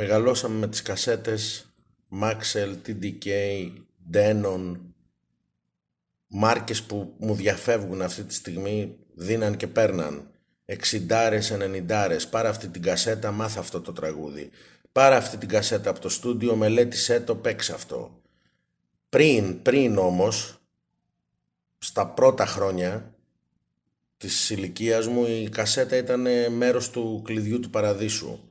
μεγαλώσαμε με τις κασέτες Maxell, TDK, Denon, μάρκες που μου διαφεύγουν αυτή τη στιγμή, δίναν και παίρναν. 60 90 Πάρε αυτή την κασέτα, μάθα αυτό το τραγούδι. Πάρε αυτή την κασέτα από το στούντιο, μελέτησέ το, παίξε αυτό. Πριν, πριν όμως, στα πρώτα χρόνια της ηλικίας μου, η κασέτα ήταν μέρος του κλειδιού του παραδείσου.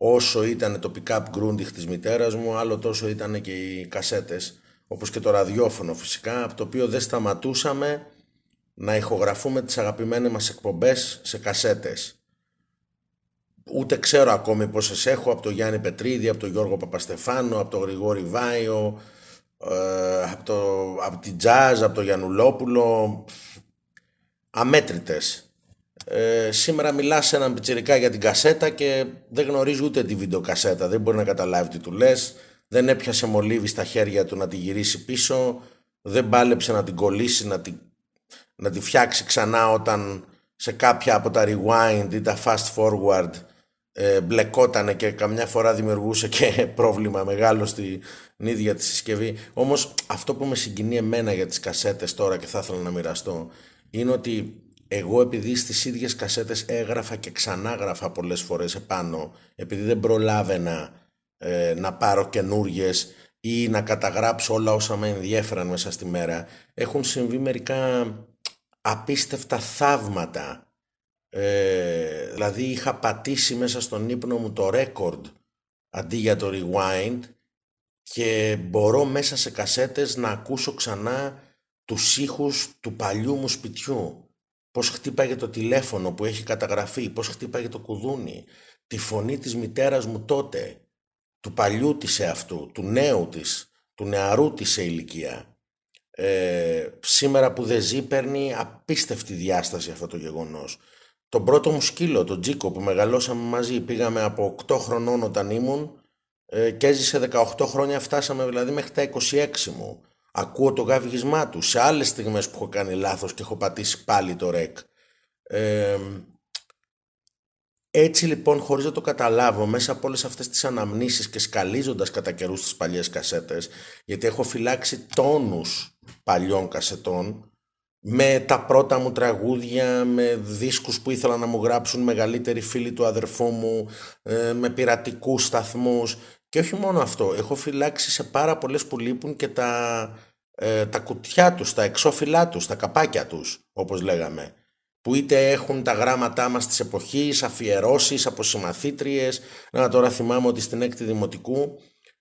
Όσο ήταν το pick-up grundig της μητέρας μου, άλλο τόσο ήταν και οι κασέτες, όπως και το ραδιόφωνο φυσικά, από το οποίο δεν σταματούσαμε να ηχογραφούμε τις αγαπημένες μας εκπομπές σε κασέτες. Ούτε ξέρω ακόμη πόσες έχω από τον Γιάννη Πετρίδη, από τον Γιώργο Παπαστεφάνο, από τον Γρηγόρη Βάιο, ε, από, το, από την Τζάζ, από τον Γιαννουλόπουλο. Αμέτρητες. Ε, σήμερα μιλάς σε έναν πιτσιρικά για την κασέτα και δεν γνωρίζει ούτε τη βιντεοκασέτα. Δεν μπορεί να καταλάβει τι του λες. Δεν έπιασε μολύβι στα χέρια του να τη γυρίσει πίσω. Δεν πάλεψε να την κολλήσει, να την να τη φτιάξει ξανά όταν σε κάποια από τα rewind ή τα fast forward ε, μπλεκότανε και καμιά φορά δημιουργούσε και πρόβλημα μεγάλο στην ίδια τη συσκευή. Όμως αυτό που με συγκινεί εμένα για τις κασέτες τώρα και θα ήθελα να μοιραστώ είναι ότι εγώ επειδή στις ίδιες κασέτες έγραφα και ξανά γράφα πολλές φορές επάνω επειδή δεν προλάβαινα ε, να πάρω καινούριε ή να καταγράψω όλα όσα με ενδιέφεραν μέσα στη μέρα έχουν συμβεί μερικά απίστευτα θαύματα. Ε, δηλαδή είχα πατήσει μέσα στον ύπνο μου το record αντί για το rewind και μπορώ μέσα σε κασέτες να ακούσω ξανά τους ήχους του παλιού μου σπιτιού. Πώς χτύπαγε το τηλέφωνο που έχει καταγραφεί, πώς χτύπαγε το κουδούνι, τη φωνή της μητέρας μου τότε, του παλιού της εαυτού, του νέου της, του νεαρού της σε ηλικία ε, σήμερα που δεν ζει παίρνει απίστευτη διάσταση αυτό το γεγονός. Τον πρώτο μου σκύλο, τον Τζίκο που μεγαλώσαμε μαζί, πήγαμε από 8 χρονών όταν ήμουν ε, και έζησε 18 χρόνια, φτάσαμε δηλαδή μέχρι τα 26 μου. Ακούω το γαυγισμά του σε άλλες στιγμές που έχω κάνει λάθος και έχω πατήσει πάλι το ρεκ. Ε, έτσι λοιπόν, χωρίς να το καταλάβω, μέσα από όλες αυτές τις αναμνήσεις και σκαλίζοντας κατά καιρούς τις παλιές κασέτες, γιατί έχω φυλάξει τόνους παλιών κασετών, με τα πρώτα μου τραγούδια, με δίσκους που ήθελα να μου γράψουν μεγαλύτεροι φίλοι του αδερφού μου, ε, με πειρατικούς σταθμούς και όχι μόνο αυτό, έχω φυλάξει σε πάρα πολλές που λείπουν και τα, ε, τα κουτιά τους, τα εξώφυλλά τους, τα καπάκια τους, όπως λέγαμε που είτε έχουν τα γράμματά μας της εποχής, αφιερώσεις από συμμαθήτριες. Να τώρα θυμάμαι ότι στην έκτη δημοτικού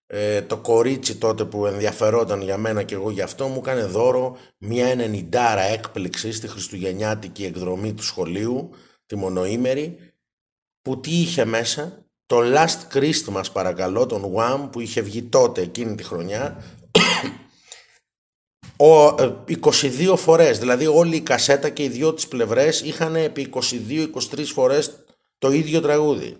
ε, το κορίτσι τότε που ενδιαφερόταν για μένα και εγώ γι' αυτό μου έκανε δώρο μια ενενιντάρα έκπληξη στη χριστουγεννιάτικη εκδρομή του σχολείου, τη μονοήμερη, που τι είχε μέσα, το Last Christmas παρακαλώ, τον Wham που είχε βγει τότε εκείνη τη χρονιά, ο, 22 ε, φορές, δηλαδή όλη η κασέτα και οι δυο τις πλευρές είχαν επί 22-23 φορές το ίδιο τραγούδι.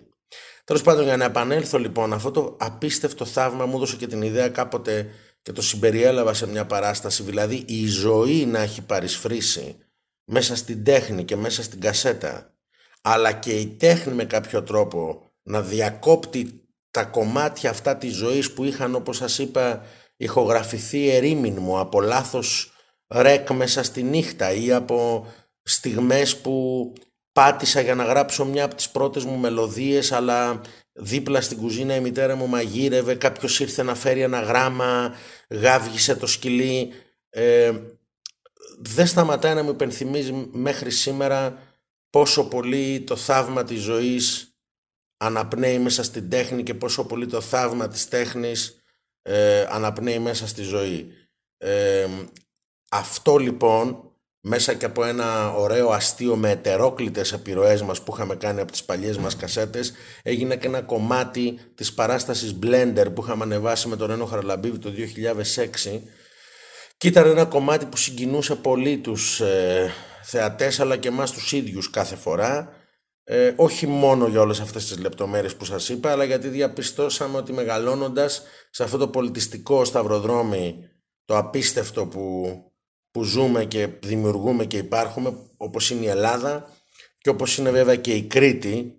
Τέλος πάντων για να επανέλθω λοιπόν αυτό το απίστευτο θαύμα μου έδωσε και την ιδέα κάποτε και το συμπεριέλαβα σε μια παράσταση δηλαδή η ζωή να έχει παρισφρήσει μέσα στην τέχνη και μέσα στην κασέτα αλλά και η τέχνη με κάποιο τρόπο να διακόπτει τα κομμάτια αυτά της ζωής που είχαν όπως σας είπα ηχογραφηθεί ερήμην μου από λάθος ρεκ μέσα στη νύχτα ή από στιγμές που πάτησα για να γράψω μια από τις πρώτες μου μελωδίες αλλά δίπλα στην κουζίνα η μητέρα μου μαγείρευε, κάποιος ήρθε να φέρει ένα γράμμα, γάβγισε το σκυλί. Ε, δεν σταματάει να μου υπενθυμίζει μέχρι σήμερα πόσο πολύ το θαύμα της ζωής αναπνέει μέσα στην τέχνη και πόσο πολύ το θαύμα της τέχνης ε, αναπνέει μέσα στη ζωή. Ε, αυτό λοιπόν μέσα και από ένα ωραίο αστείο με ετερόκλητες επιρροές μας που είχαμε κάνει από τις παλιές μας κασέτες έγινε και ένα κομμάτι της παράστασης Blender που είχαμε ανεβάσει με τον Ρένο Χαραλαμπίβη το 2006 και ήταν ένα κομμάτι που συγκινούσε πολύ τους ε, θεατές αλλά και εμάς τους ίδιους κάθε φορά ε, όχι μόνο για όλες αυτές τις λεπτομέρειες που σας είπα, αλλά γιατί διαπιστώσαμε ότι μεγαλώνοντας σε αυτό το πολιτιστικό σταυροδρόμι, το απίστευτο που, που ζούμε και δημιουργούμε και υπάρχουμε, όπως είναι η Ελλάδα και όπως είναι βέβαια και η Κρήτη,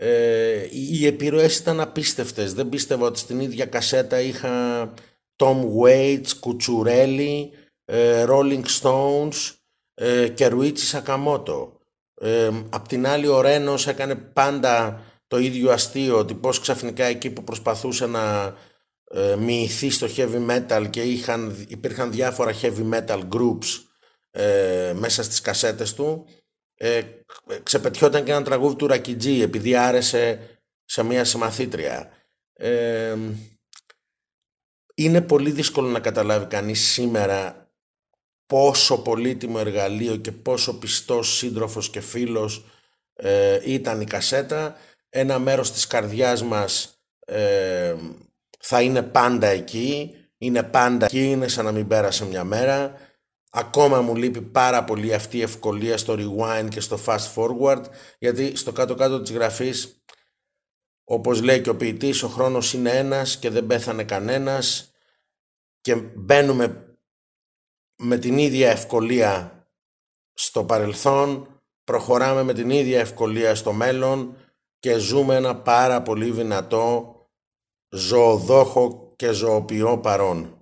Ε, οι επιρροές ήταν απίστευτες. Δεν πίστευα ότι στην ίδια κασέτα είχα Tom Waits, Κουτσουρέλη, ε, Rolling Stones ε, και Ρουίτσι Σακαμότο. Ε, απ' την άλλη ο Ρένος έκανε πάντα το ίδιο αστείο ότι πως ξαφνικά εκεί που προσπαθούσε να ε, μοιηθεί στο heavy metal και είχαν, υπήρχαν διάφορα heavy metal groups ε, μέσα στις κασέτες του ε, ξεπετιόταν και ένα τραγούδι του Ρακιτζή επειδή άρεσε σε μια συμμαθήτρια. Ε, είναι πολύ δύσκολο να καταλάβει κανείς σήμερα πόσο πολύτιμο εργαλείο και πόσο πιστός σύντροφος και φίλος ε, ήταν η κασέτα. Ένα μέρος της καρδιάς μας ε, θα είναι πάντα εκεί, είναι πάντα εκεί, είναι σαν να μην πέρασε μια μέρα. Ακόμα μου λείπει πάρα πολύ αυτή η ευκολία στο rewind και στο fast forward, γιατί στο κάτω-κάτω της γραφής, όπως λέει και ο ποιητής, ο χρόνος είναι ένας και δεν πέθανε κανένας και μπαίνουμε με την ίδια ευκολία στο παρελθόν, προχωράμε με την ίδια ευκολία στο μέλλον και ζούμε ένα πάρα πολύ δυνατό ζωοδόχο και ζωοποιό παρόν.